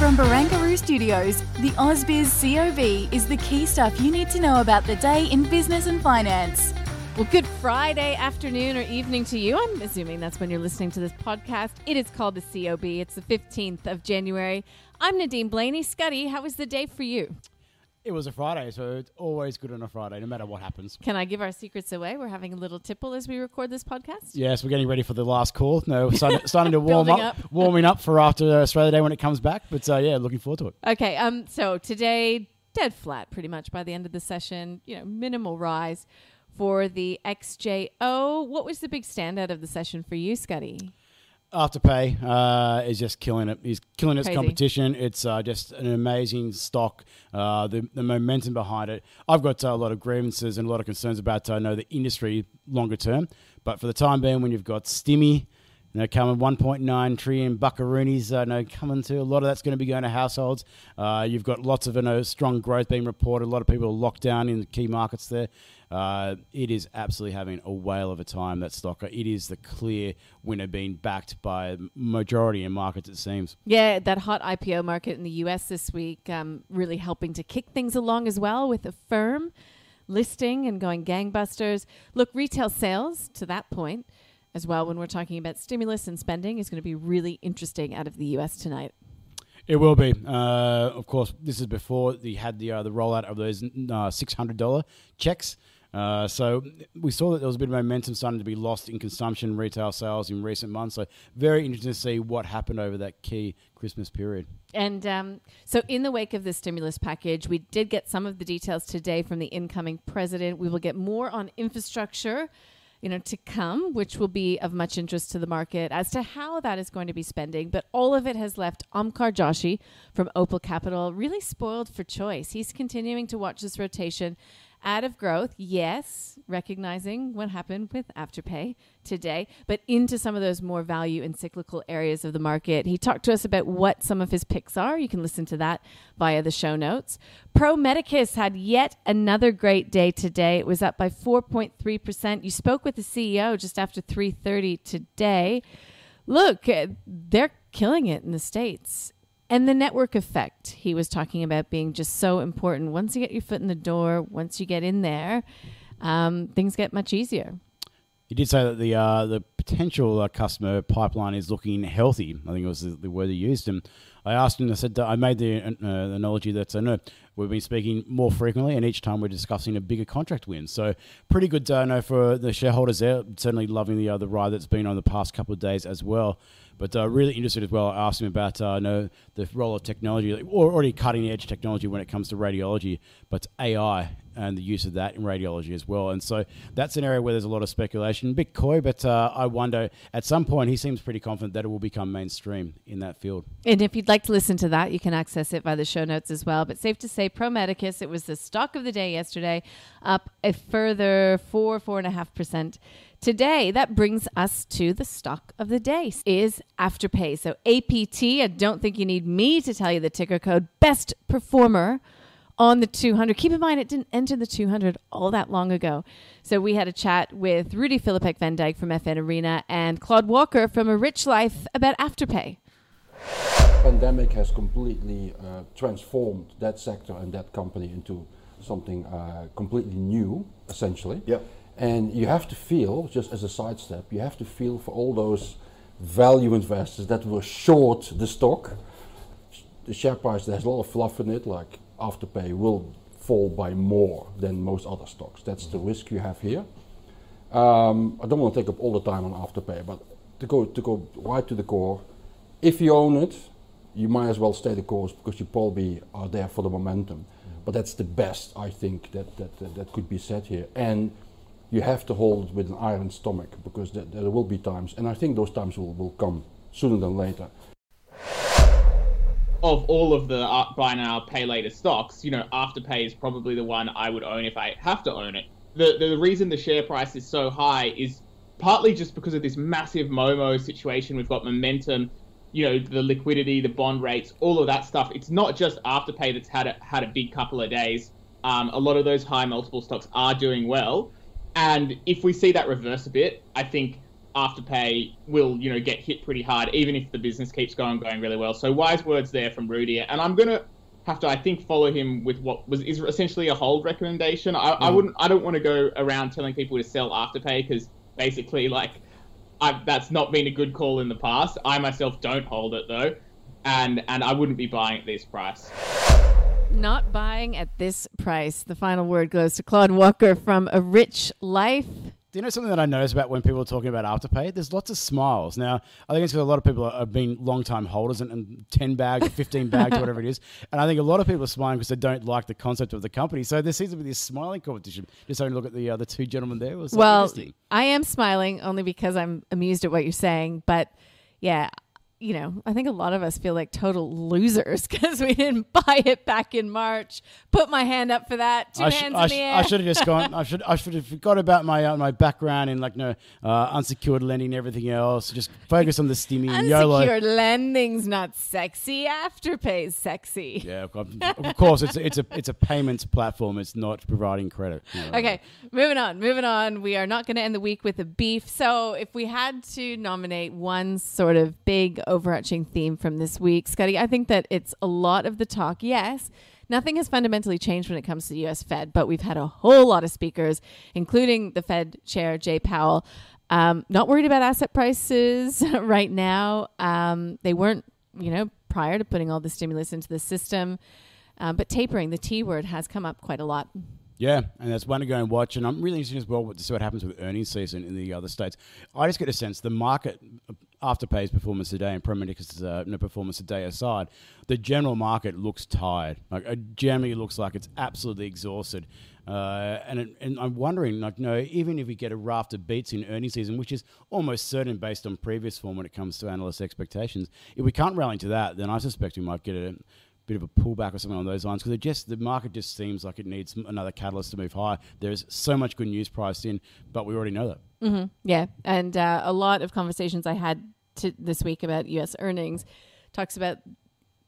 From Barangaroo Studios, the AusBiz COB is the key stuff you need to know about the day in business and finance. Well, good Friday afternoon or evening to you. I'm assuming that's when you're listening to this podcast. It is called the COB. It's the 15th of January. I'm Nadine Blayney. Scotty, how was the day for you? It was a Friday, so it's always good on a Friday, no matter what happens. Can I give our secrets away? We're having a little tipple as we record this podcast. Yes, we're getting ready for the last call. No, starting, starting to warm up, up. warming up for after Australia Day when it comes back. But uh, yeah, looking forward to it. Okay, um, so today, dead flat pretty much by the end of the session, you know, minimal rise for the XJO. What was the big standout of the session for you, Scotty? Afterpay uh, is just killing it. He's killing its Crazy. competition. It's uh, just an amazing stock. Uh, the, the momentum behind it. I've got uh, a lot of grievances and a lot of concerns about uh, know the industry longer term. But for the time being, when you've got Stimmy, you know, coming 1.9 trillion buckaroonies, uh, know coming to a lot of that's going to be going to households. Uh, you've got lots of you know, strong growth being reported. A lot of people are locked down in the key markets there. Uh, it is absolutely having a whale of a time, that stock. It is the clear winner being backed by majority in markets, it seems. Yeah, that hot IPO market in the US this week um, really helping to kick things along as well with Affirm listing and going gangbusters. Look, retail sales to that point as well, when we're talking about stimulus and spending, is going to be really interesting out of the US tonight. It will be. Uh, of course, this is before they had the uh, the rollout of those uh, six hundred dollar checks. Uh, so we saw that there was a bit of momentum starting to be lost in consumption, retail sales in recent months. So very interesting to see what happened over that key Christmas period. And um, so, in the wake of the stimulus package, we did get some of the details today from the incoming president. We will get more on infrastructure, you know, to come, which will be of much interest to the market as to how that is going to be spending. But all of it has left Omkar Joshi from Opal Capital really spoiled for choice. He's continuing to watch this rotation out of growth, yes, recognizing what happened with Afterpay today, but into some of those more value and cyclical areas of the market. He talked to us about what some of his picks are. You can listen to that via the show notes. Pro Medicus had yet another great day today. It was up by 4.3%. You spoke with the CEO just after 3:30 today. Look, they're killing it in the states. And the network effect he was talking about being just so important. Once you get your foot in the door, once you get in there, um, things get much easier. He did say that the uh, the potential uh, customer pipeline is looking healthy. I think it was the, the word he used. And I asked him. I said I made the uh, analogy that I know we've been speaking more frequently, and each time we're discussing a bigger contract win. So pretty good uh, know for the shareholders there. Certainly loving the other ride that's been on the past couple of days as well. But uh, really interested as well. I asked him about uh, know the role of technology, like, already cutting edge technology when it comes to radiology, but AI and the use of that in radiology as well. And so that's an area where there's a lot of speculation. A bit coy, but uh, I wonder at some point he seems pretty confident that it will become mainstream in that field. And if you'd like to listen to that, you can access it by the show notes as well. But safe to say, Pro Medicus, it was the stock of the day yesterday, up a further four, four and a half percent today. That brings us to the stock of the day is Afterpay. So APT, I don't think you need me to tell you the ticker code, best performer on the 200. Keep in mind, it didn't enter the 200 all that long ago. So we had a chat with Rudi Filapek-Vandyck from FN Arena and Claude Walker from A Rich Life about Afterpay. pandemic has completely uh, transformed that sector and that company into something uh, completely new, essentially. Yep. And you have to feel, just as a sidestep, you have to feel for all those value investors that were short the stock. The share price there's a lot of fluff in it, like Afterpay will fall by more than most other stocks. That's the risk you have here. Um, I don't want to take up all the time on Afterpay, but to go to go right to the core, if you own it, you might as well stay the course because you probably are there for the momentum. But that's the best I think that that that, that could be said here. And you have to hold with an iron stomach because there, there will be times, and I think those times will, will come sooner than later. Of all of the uh, buy now, pay later stocks, you know, Afterpay is probably the one I would own if I have to own it. The, the reason the share price is so high is partly just because of this massive Momo situation. We've got momentum, you know, the liquidity, the bond rates, all of that stuff. It's not just Afterpay that's had a, had a big couple of days. Um, a lot of those high multiple stocks are doing well. And if we see that reverse a bit, I think Afterpay will, you know, get hit pretty hard, even if the business keeps going going really well. So wise words there from Rudi, and I'm gonna have to, I think, follow him with what was is essentially a hold recommendation. I, mm. I wouldn't, I don't want to go around telling people to sell Afterpay because basically, like, I, that's not been a good call in the past. I myself don't hold it though, and and I wouldn't be buying at this price. Not buying at this price. The final word goes to Claude Walker from A Rich Life. Do you know something that I notice about when people are talking about Afterpay? There's lots of smiles. Now, I think it's because a lot of people have been long time holders and, and 10 bags 15 bags whatever it is. And I think a lot of people are smiling because they don't like the concept of the company. So there seems to be this smiling competition. Just having a look at the, uh, the two gentlemen there. Was well, I am smiling only because I'm amused at what you're saying. But yeah, you know, I think a lot of us feel like total losers because we didn't buy it back in March. Put my hand up for that. Two I hands sh- in the air. I should have just gone. I should. I should have forgot about my uh, my background in like no uh, unsecured lending and everything else. Just focus on the stimmy and YOLO. Unsecured lending's not sexy. Afterpay's sexy. Yeah, of course. It's a, it's a it's a payments platform. It's not providing credit. You know. Okay, moving on. Moving on. We are not going to end the week with a beef. So if we had to nominate one sort of big overarching theme from this week. Scotty, I think that it's a lot of the talk. Yes, nothing has fundamentally changed when it comes to the US Fed, but we've had a whole lot of speakers, including the Fed chair, Jay Powell, um, not worried about asset prices right now. Um, they weren't, you know, prior to putting all the stimulus into the system. Um, but tapering, the T word, has come up quite a lot. Yeah, and that's one to go and watch. And I'm really interested as well to see what happens with earnings season in the other states. I just get a sense the market, Afterpay's performance today and Pro Medicus' uh, performance today aside, the general market looks tired. Like, it generally looks like it's absolutely exhausted. Uh, and, it, and I'm wondering, like, no, even if we get a raft of beats in earnings season, which is almost certain based on previous form when it comes to analyst expectations, if we can't rally to that, then I suspect we might get a bit of a pullback or something on those lines because just the market just seems like it needs another catalyst to move higher. There's so much good news priced in, but we already know that. Mm-hmm. Yeah, and uh, a lot of conversations I had this week about U.S. earnings talks about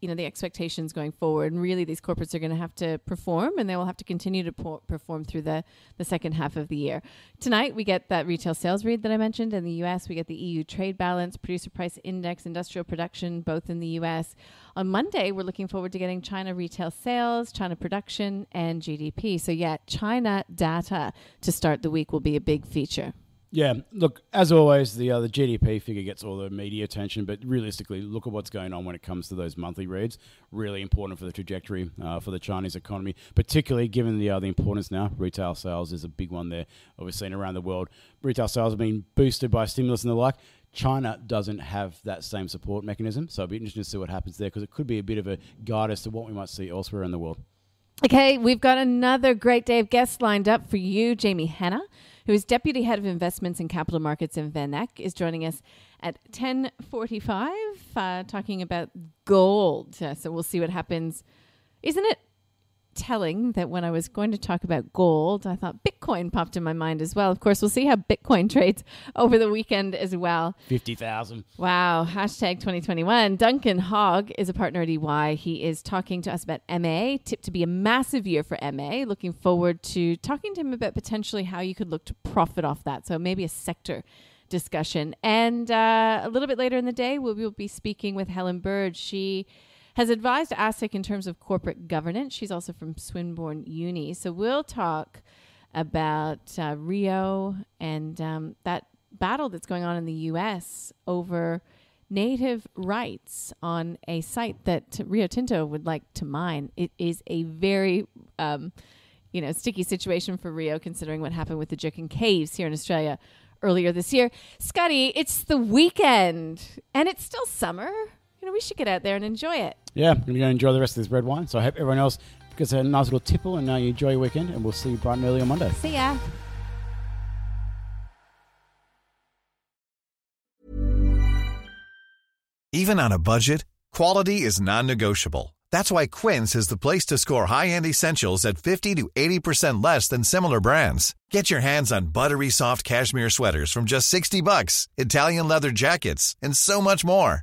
you know the expectations going forward. And really these corporates are going to have to perform and they will have to continue to perform through the the second half of the year. Tonight we get that retail sales read that i mentioned. In the us we get the eu trade balance producer price index industrial production both in the us on monday we're looking forward to getting china retail sales china production and gdp so yeah china data to start the week will be a big feature yeah, look, as always, the uh, the GDP figure gets all the media attention, but realistically, look at what's going on when it comes to those monthly reads. Really important for the trajectory uh, for the Chinese economy, particularly given the uh, the importance now. Retail sales is a big one there. We've around the world, retail sales have been boosted by stimulus and the like. China doesn't have that same support mechanism, so it'll be interesting to see what happens there because it could be a bit of a guide as to what we might see elsewhere in the world. Okay, we've got another great day of guests lined up for you. Jamie Hanna who is Deputy Head of Investments and Capital Markets in VanEck, is joining us at 10.45, uh, talking about gold. Uh, so we'll see what happens. Isn't it telling that when I was going to talk about gold, I thought Bitcoin popped in my mind as well. Of course, we'll see how Bitcoin trades over the weekend as well. 50,000. Wow. Hashtag 2021. Duncan Hogg is a partner at EY. He is talking to us about MA, tipped to be a massive year for MA. Looking forward to talking to him about potentially how you could look to profit off that. So maybe a sector discussion. And uh, a little bit later in the day, we will be speaking with Helen Bird. She has advised ASIC in terms of corporate governance. She's also from Swinburne Uni. So we'll talk about uh, Rio and um, that battle that's going on in the U.S. over native rights on a site that Rio Tinto would like to mine. It is a very um, you know, sticky situation for Rio, considering what happened with the Juukan Caves here in Australia earlier this year. Scotty, it's the weekend and it's still summer you know, we should get out there and enjoy it. Yeah, I'm going to enjoy the rest of this red wine. So I hope everyone else gets a nice little tipple and uh, you enjoy your weekend. And we'll see you bright and early on Monday. See ya. Even on a budget, quality is non-negotiable. That's why Quince is the place to score high-end essentials at 50 to 80% less than similar brands. Get your hands on buttery soft cashmere sweaters from just 60 bucks, Italian leather jackets, and so much more.